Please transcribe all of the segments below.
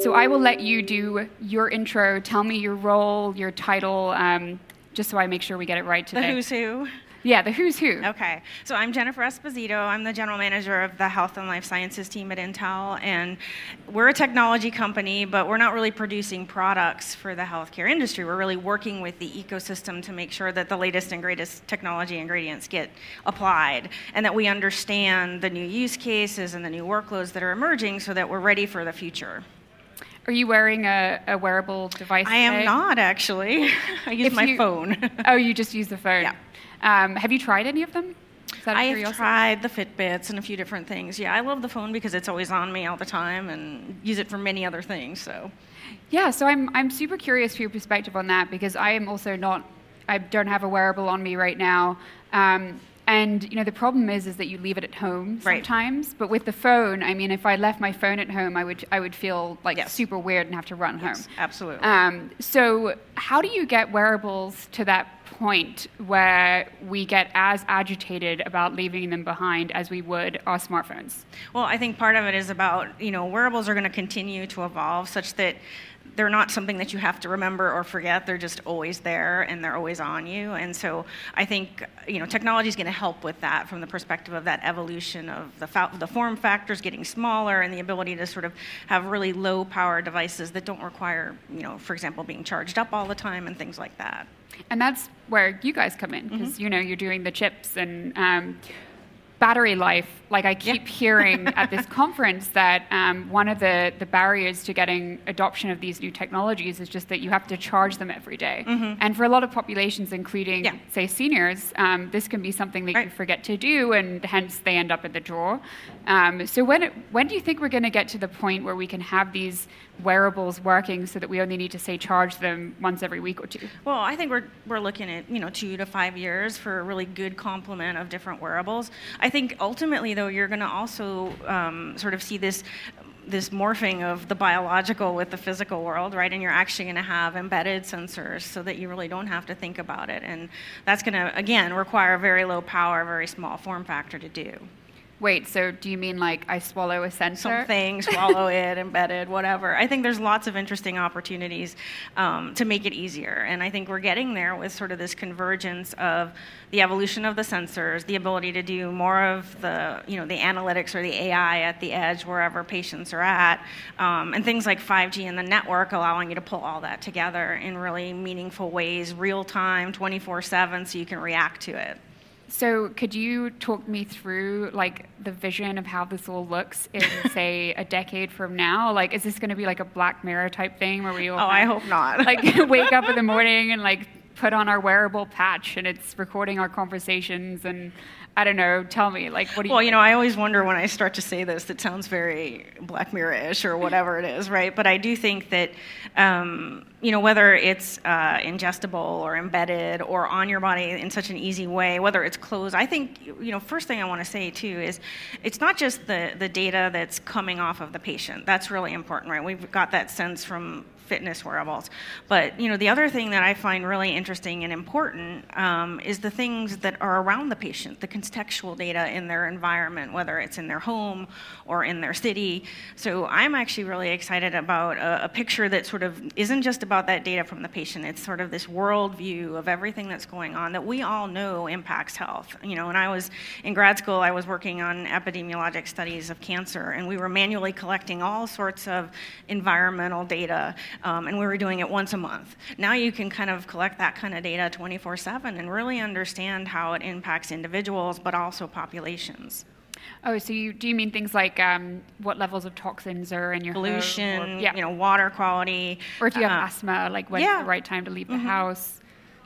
So I will let you do your intro. Tell me your role, your title, um, just so I make sure we get it right today. The who's who. Yeah, the who's who. Okay, so I'm Jennifer Esposito. I'm the general manager of the Health and Life Sciences team at Intel, and we're a technology company, but we're not really producing products for the healthcare industry. We're really working with the ecosystem to make sure that the latest and greatest technology ingredients get applied, and that we understand the new use cases and the new workloads that are emerging, so that we're ready for the future. Are you wearing a, a wearable device? I am today? not actually. I use If my you- phone. Oh, you just use the phone. Yeah. Um, have you tried any of them? Is that a I have tried the Fitbits and a few different things. Yeah, I love the phone because it's always on me all the time and use it for many other things. So, Yeah, so I'm, I'm super curious for your perspective on that because I am also not, I don't have a wearable on me right now. Um, and you know the problem is is that you leave it at home Right. sometimes. But with the phone, I mean, if I left my phone at home, I would I would feel like Yes. super weird and have to run yes, home. absolutely. Um, so how do you get wearables to that point where we get as agitated about leaving them behind as we would our smartphones? Well, I think part of it is about, you know, wearables are going to continue to evolve such that they're not something that you have to remember or forget. They're just always there and they're always on you. And so I think, you know, technology is going to help with that from the perspective of that evolution of the, fa- the form factors getting smaller and the ability to sort of have really low power devices that don't require, you know, for example, being charged up all the time and things like that. And that's where you guys come in because you know you're doing the chips and um, battery life. Like I keep hearing at this conference that um, one of the, the barriers to getting adoption of these new technologies is just that you have to charge them every day. And for a lot of populations, including Yeah. say seniors, um, this can be something that you forget to do, and hence they end up in the drawer. Um, so when it, when do you think we're going to get to the point where we can have these wearables working so that we only need to say charge them once every week or two? Well, I think we're, we're looking at, you know, two to five years for a really good complement of different wearables. I think ultimately, though, you're going to also um, sort of see this this morphing of the biological with the physical world, right? And you're actually going to have embedded sensors so that you really don't have to think about it. And that's going to, again, require very low power, very small form factor to do. Wait, so do you mean like I swallow a sensor? something, swallow it, embedded, whatever. I think there's lots of interesting opportunities um, to make it easier. And I think we're getting there with sort of this convergence of the evolution of the sensors, the ability to do more of the, you know, the analytics or the AI at the edge wherever patients are at, um, and things like 5G and the network allowing you to pull all that together in really meaningful ways, real time, 24/7, so you can react to it. So could you talk me through like the vision of how this all looks in say a decade from now? Like is this going to be like a Black Mirror type thing where we all Oh, I hope not. like wake up in the morning and like put on our wearable patch and it's recording our conversations and I don't know, tell me like what do you Well, you know, I always wonder when I start to say this, it sounds very Black Mirror-ish or whatever it is, right? But I do think that, um, you know, whether it's uh, ingestible or embedded or on your body in such an easy way, whether it's closed, I think, you know, first thing I want to say too is it's not just the, the data that's coming off of the patient. That's really important, right? We've got that sense from fitness wearables. But you know, the other thing that I find really interesting and important um, is the things that are around the patient, the contextual data in their environment, whether it's in their home or in their city. So I'm actually really excited about a, a picture that sort of isn't just about that data from the patient. It's sort of this world view of everything that's going on that we all know impacts health. You know, when I was in grad school, I was working on epidemiologic studies of cancer, and we were manually collecting all sorts of environmental data um, and we were doing it once a month. Now you can kind of collect that kind of data 24 7 and really understand how it impacts individuals, but also populations. Oh, so you do you mean things like um, what levels of toxins are in your Pollution, or, yeah. you know, water quality. or if you have uh, asthma, like when's yeah. the right time to leave the house?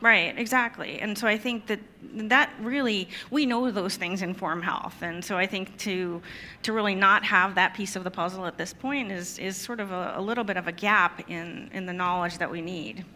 Right, exactly. And so I think that that really we know those things inform health. And so I think to to really not have that piece of the puzzle at this point is is sort of a, a little bit of a gap in in the knowledge that we need.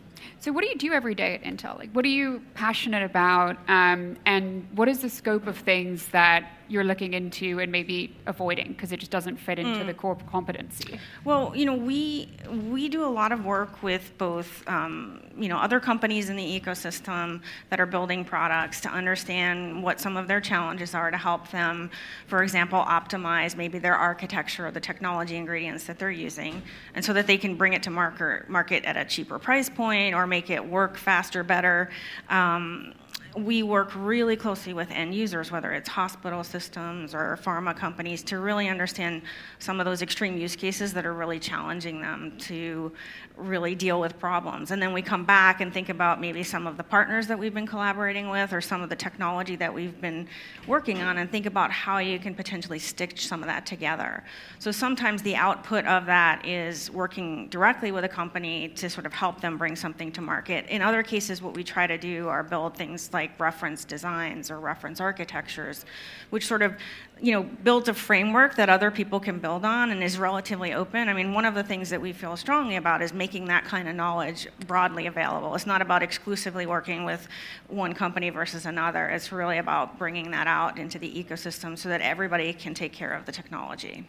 So, what do you do every day at Intel? Like, what are you passionate about, um, and what is the scope of things that you're looking into and maybe avoiding because it just doesn't fit into mm. the core competency? Well, you know, we we do a lot of work with both um, you know other companies in the ecosystem that are building products to understand what some of their challenges are to help them, for example, optimize maybe their architecture or the technology ingredients that they're using, and so that they can bring it to market market at a cheaper price point or make it work faster, better. Um, we work really closely with end users, whether it's hospital systems or pharma companies, to really understand some of those extreme use cases that are really challenging them to really deal with problems. And then we come back and think about maybe some of the partners that we've been collaborating with or some of the technology that we've been working on and think about how you can potentially stitch some of that together. So sometimes the output of that is working directly with a company to sort of help them bring something to market. In other cases, what we try to do are build things like reference designs or reference architectures, which sort of you know, builds a framework that other people can build on and is relatively open. I mean, one of the things that we feel strongly about is making that kind of knowledge broadly available. It's not about exclusively working with one company versus another. It's really about bringing that out into the ecosystem so that everybody can take care of the technology.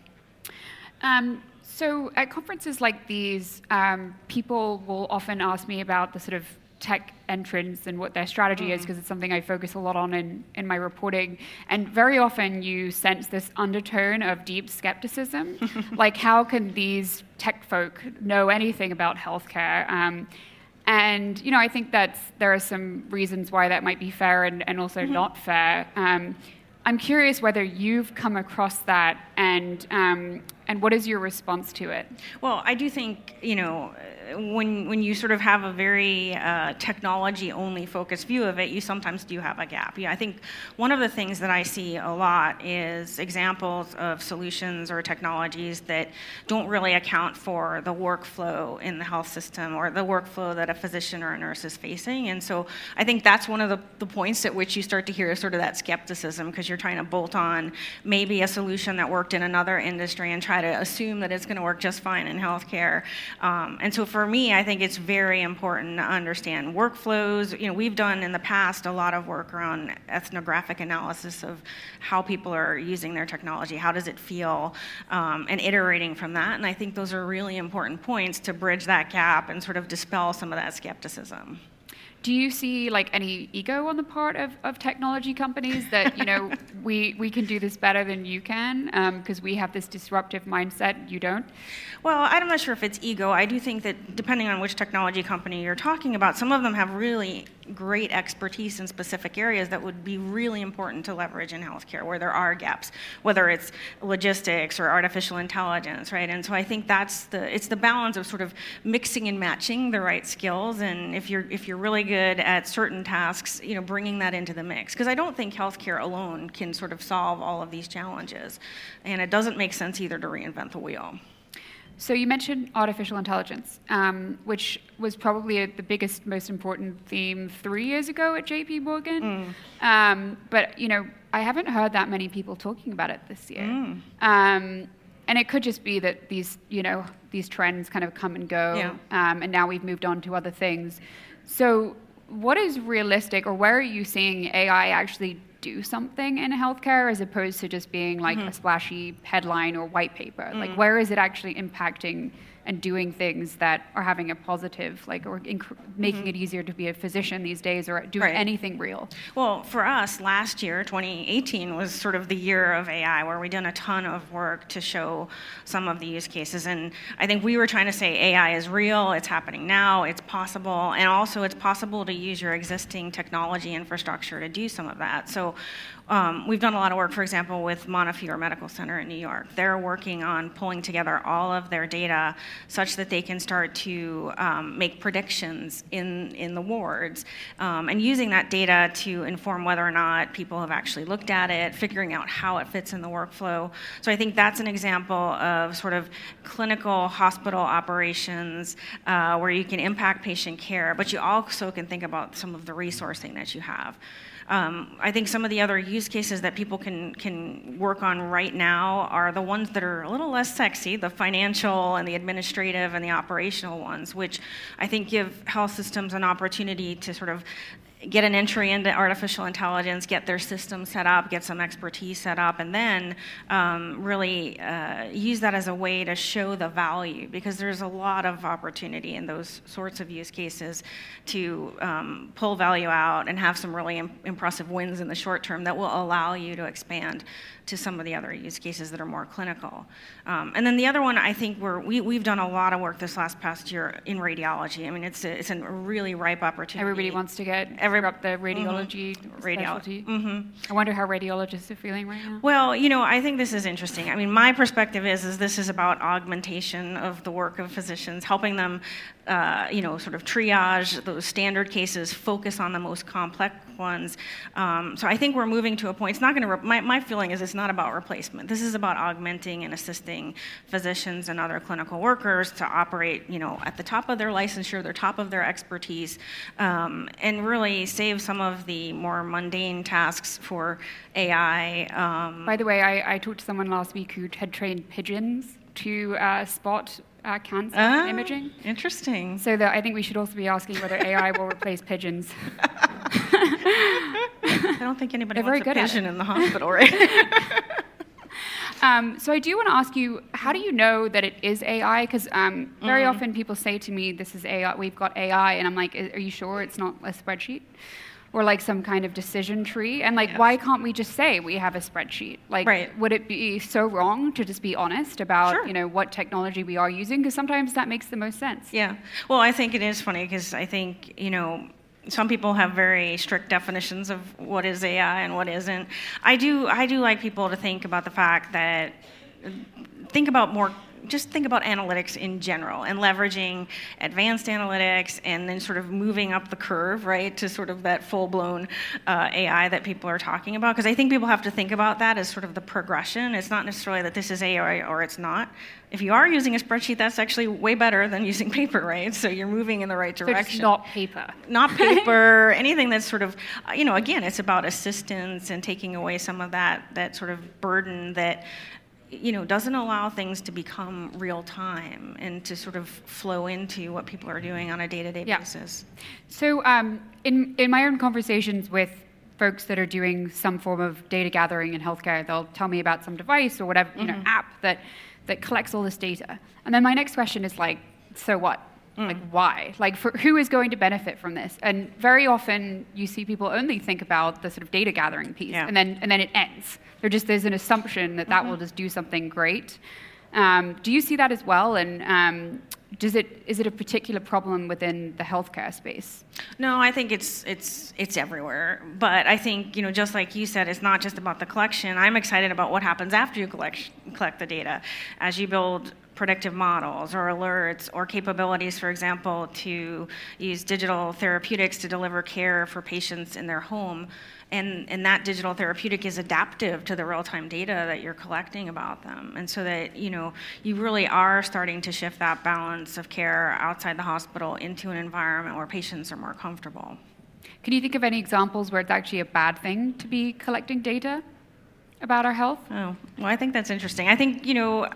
Um, so at conferences like these, um, people will often ask me about the sort of tech entrants and what their strategy mm. is because it's something I focus a lot on in, in my reporting. And very often you sense this undertone of deep skepticism. like, how can these tech folk know anything about healthcare? Um, and you know, I think that there are some reasons why that might be fair and, and also mm-hmm. not fair. Um, I'm curious whether you've come across that and um, and what is your response to it? Well, I do think you know when when you sort of have a very uh, technology only focused view of it, you sometimes do have a gap. Yeah, I think one of the things that I see a lot is examples of solutions or technologies that don't really account for the workflow in the health system or the workflow that a physician or a nurse is facing. And so I think that's one of the, the points at which you start to hear sort of that skepticism because you're trying to bolt on maybe a solution that worked in another industry and try to assume that it's going to work just fine in healthcare. Um, and so for me, I think it's very important to understand workflows. You know, we've done in the past a lot of work around ethnographic analysis of how people are using their technology, how does it feel, um, and iterating from that. And I think those are really important points to bridge that gap and sort of dispel some of that skepticism. Do you see like any ego on the part of, of technology companies that you know we we can do this better than you can because um, we have this disruptive mindset, you don't? Well, I'm not sure if it's ego. I do think that depending on which technology company you're talking about, some of them have really great expertise in specific areas that would be really important to leverage in healthcare where there are gaps, whether it's logistics or artificial intelligence, right? And so I think that's the it's the balance of sort of mixing and matching the right skills, and if you're if you're really good at certain tasks, you know, bringing that into the mix. Because I don't think healthcare alone can sort of solve all of these challenges, and it doesn't make sense either to reinvent the wheel. So you mentioned artificial intelligence, um, which was probably a, the biggest, most important theme three years ago at JP Morgan. Mm. Um, but you know, I haven't heard that many people talking about it this year. Mm. Um, and it could just be that these, you know, these trends kind of come and go, yeah. Um, and now we've moved on to other things. So, what is realistic, or where are you seeing AI actually do something in healthcare as opposed to just being like mm-hmm. a splashy headline or white paper? Mm-hmm. Like, where is it actually impacting and doing things that are having a positive, like, or inc- making mm-hmm. it easier to be a physician these days or doing right. anything real? Well, for us, last year, 2018, was sort of the year of AI where we done a ton of work to show some of the use cases. And I think we were trying to say AI is real, it's happening now, it's possible, and also it's possible to use your existing technology infrastructure to do some of that. So um, we've done a lot of work, for example, with Montefiore Medical Center in New York. They're working on pulling together all of their data such that they can start to um, make predictions in, in the wards um, and using that data to inform whether or not people have actually looked at it, figuring out how it fits in the workflow. So I think that's an example of sort of clinical hospital operations uh, where you can impact patient care, but you also can think about some of the resourcing that you have. Um, I think some of the other use cases that people can can work on right now are the ones that are a little less sexy, the financial and the administrative and the operational ones, which I think give health systems an opportunity to sort of get an entry into artificial intelligence, get their system set up, get some expertise set up, and then um, really uh, use that as a way to show the value because there's a lot of opportunity in those sorts of use cases to um, pull value out and have some really Im- impressive wins in the short term that will allow you to expand to some of the other use cases that are more clinical. Um, and then the other one, I think we're, we, we've done a lot of work this last past year in radiology. I mean, it's a, it's a really ripe opportunity. Everybody wants to get Every, up the radiology mm-hmm. specialty. Mm-hmm. I wonder how radiologists are feeling right now. Well, you know, I think this is interesting. I mean, my perspective is, is this is about augmentation of the work of physicians, helping them uh, you know, sort of triage those standard cases, focus on the most complex ones. Um, so I think we're moving to a point. It's not going to. Re- my, my feeling is it's not about replacement. This is about augmenting and assisting physicians and other clinical workers to operate, you know, at the top of their licensure, the top of their expertise, um, and really save some of the more mundane tasks for AI. Um, By the way, I, I talked to someone last week who had trained pigeons to uh, spot uh, cancer ah, imaging. Interesting. So that I think we should also be asking whether AI will replace pigeons. I don't think anybody They're wants a pigeon in the hospital, right? Um, so I do want to ask you, how do you know that it is AI? Because um, very mm. often people say to me, "This is AI. We've got AI," and I'm like, "Are you sure it's not a spreadsheet?" Or like some kind of decision tree and like yes. why can't we just say we have a spreadsheet like right. would it be so wrong to just be honest about sure. you know what technology we are using because sometimes that makes the most sense yeah well i think it is funny because i think you know some people have very strict definitions of what is ai and what isn't i do i do like people to think about the fact that think about more just think about analytics in general and leveraging advanced analytics and then sort of moving up the curve, right, to sort of that full blown uh, AI that people are talking about. Because I think people have to think about that as sort of the progression. It's not necessarily that this is AI or it's not. If you are using a spreadsheet, that's actually way better than using paper, right? So you're moving in the right direction. So not paper. Not paper. anything that's sort of, you know, again, it's about assistance and taking away some of that that sort of burden that you know, doesn't allow things to become real time and to sort of flow into what people are doing on a day-to-day yeah. basis. So, um, in in my own conversations with folks that are doing some form of data gathering in healthcare, they'll tell me about some device or whatever, you mm-hmm. know, app that that collects all this data. And then my next question is like, so what? Mm. Like, why? Like, for, who is going to benefit from this? And very often, you see people only think about the sort of data gathering piece, yeah. and then and then it ends. There just there's an assumption that that mm-hmm. will just do something great. Um, do you see that as well? And um, does it is it a particular problem within the healthcare space? No, I think it's it's it's everywhere. But I think you know, just like you said, it's not just about the collection. I'm excited about what happens after you collect collect the data, as you build predictive models or alerts or capabilities, for example, to use digital therapeutics to deliver care for patients in their home. And, and that digital therapeutic is adaptive to the real-time data that you're collecting about them. And so that, you know, you really are starting to shift that balance of care outside the hospital into an environment where patients are more comfortable. Can you think of any examples where it's actually a bad thing to be collecting data about our health? Oh, well, I think that's interesting. I think, you know,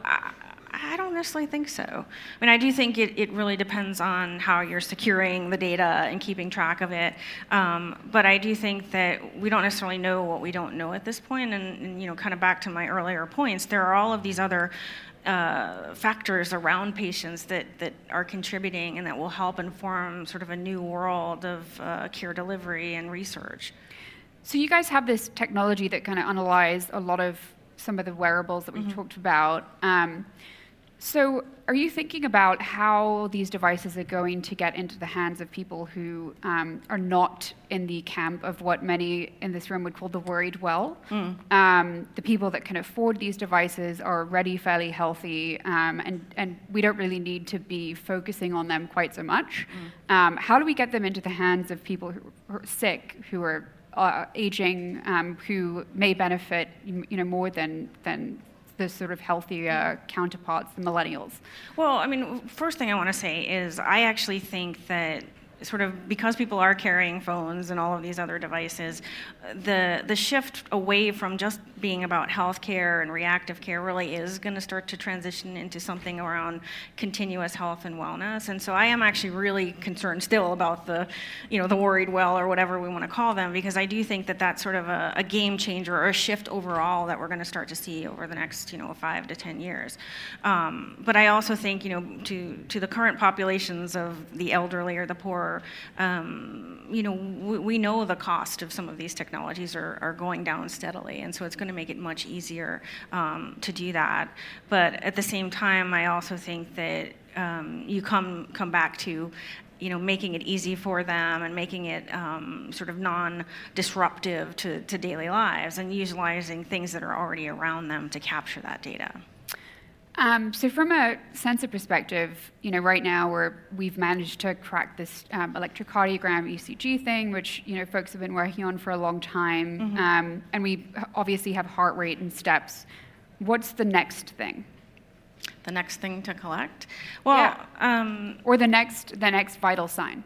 I don't necessarily think so. I mean, I do think it, it really depends on how you're securing the data and keeping track of it. Um, but I do think that we don't necessarily know what we don't know at this point. And, and you know, kind of back to my earlier points, there are all of these other uh, factors around patients that, that are contributing and that will help inform sort of a new world of uh, care delivery and research. So you guys have this technology that kind of analyzes a lot of some of the wearables that we've mm-hmm. talked about. Um, so, are you thinking about how these devices are going to get into the hands of people who um, are not in the camp of what many in this room would call the worried well? Mm. Um, the people that can afford these devices are already fairly healthy, um, and, and we don't really need to be focusing on them quite so much. Mm. Um, how do we get them into the hands of people who are sick, who are uh, aging, um, who may benefit you know, more than, than the sort of healthier counterparts, the millennials? Well, I mean, first thing I want to say is I actually think that sort of because people are carrying phones and all of these other devices, the the shift away from just being about healthcare and reactive care really is going to start to transition into something around continuous health and wellness. And so I am actually really concerned still about the, you know, the worried well or whatever we want to call them because I do think that that's sort of a, a game changer or a shift overall that we're going to start to see over the next, you know, five to ten years. Um, but I also think, you know, to to the current populations of the elderly or the poor, um, you know, we, we, know the cost of some of these technologies are, are going down steadily, and so it's going to make it much easier um, to do that. But at the same time, I also think that um, you come come back to you know, making it easy for them and making it um, sort of non-disruptive to, to daily lives and utilizing things that are already around them to capture that data. Um, so from a sensor perspective, you know, right now we're, we've managed to crack this um, electrocardiogram ECG thing, which you know folks have been working on for a long time, mm-hmm. um, and we obviously have heart rate and steps. What's the next thing? The next thing to collect? Well, yeah. Um, or the next the next vital sign.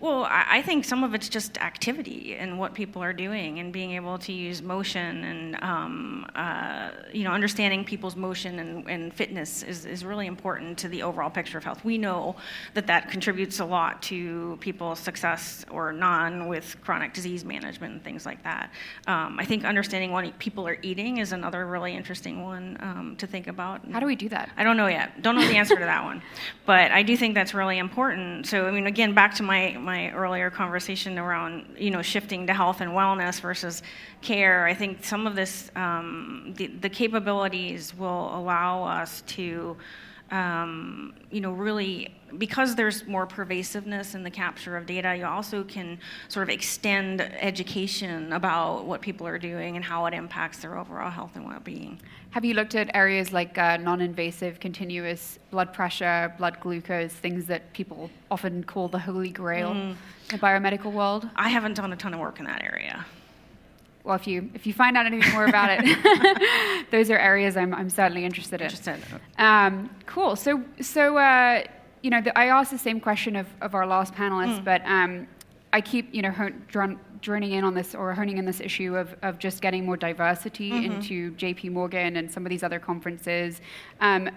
Well, I think some of it's just activity and what people are doing, and being able to use motion and um, uh, you know understanding people's motion and, and fitness is, is really important to the overall picture of health. We know that that contributes a lot to people's success or non with chronic disease management and things like that. Um, I think understanding what people are eating is another really interesting one um, to think about. How do we do that? I don't know yet. Don't know the answer to that one, but I do think that's really important. So I mean, again, back to my my earlier conversation around you know shifting to health and wellness versus care, I think some of this um, the, the capabilities will allow us to um, you know, really, because there's more pervasiveness in the capture of data, you also can sort of extend education about what people are doing and how it impacts their overall health and well-being. Have you looked at areas like uh, non-invasive, continuous blood pressure, blood glucose, things that people often call the holy grail mm. in the biomedical world? I haven't done a ton of work in that area well, if you if you find out anything more about it, those are areas I'm I'm certainly interested in. Interested. Um, cool. So so uh, you know the, I asked the same question of, of our last panelists, mm. but um, I keep you know hon- droning in on this or honing in this issue of of just getting more diversity mm-hmm. into J.P. Morgan and some of these other conferences. Um,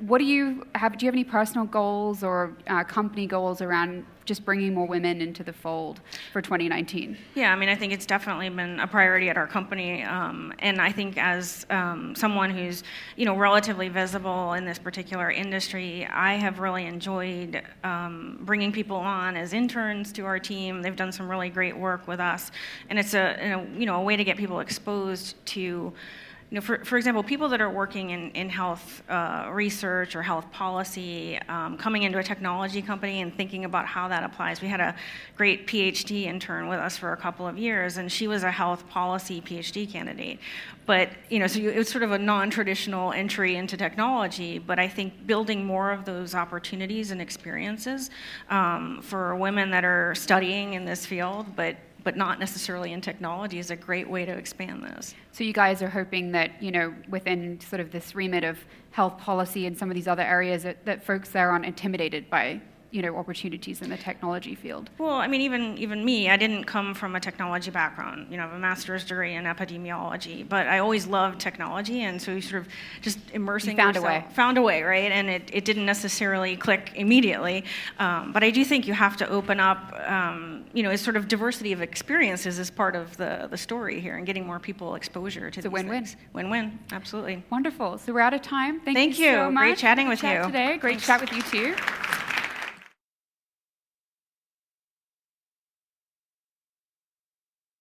what do you have? Do you have any personal goals or uh, company goals around just bringing more women into the fold for 2019? Yeah, I mean, I think it's definitely been a priority at our company, um, and I think as um, someone who's you know relatively visible in this particular industry, I have really enjoyed um, bringing people on as interns to our team. They've done some really great work with us, and it's a, a you know a way to get people exposed to you know, for, for example, people that are working in, in health uh, research or health policy, um, coming into a technology company and thinking about how that applies. We had a great PhD intern with us for a couple of years, and she was a health policy PhD candidate. But, you know, so you, it was sort of a non traditional entry into technology, but I think building more of those opportunities and experiences um, for women that are studying in this field, but but not necessarily in technology, is a great way to expand this. So you guys are hoping that you know within sort of this remit of health policy and some of these other areas that, that folks there aren't intimidated by you know opportunities in the technology field? Well, I mean, even even me, I didn't come from a technology background. You know, I have a master's degree in epidemiology, but I always loved technology, and so you sort of just immersing you found yourself, a way, found a way, right? And it, it didn't necessarily click immediately, um, but I do think you have to open up. Um, you know, is sort of diversity of experiences is part of the the story here, and getting more people exposure to. It's a win-win. Things. Win-win, absolutely. Wonderful. So we're out of time. Thank, Thank you, you so much. Great chatting with chat you today. Great Thanks. chat with you too.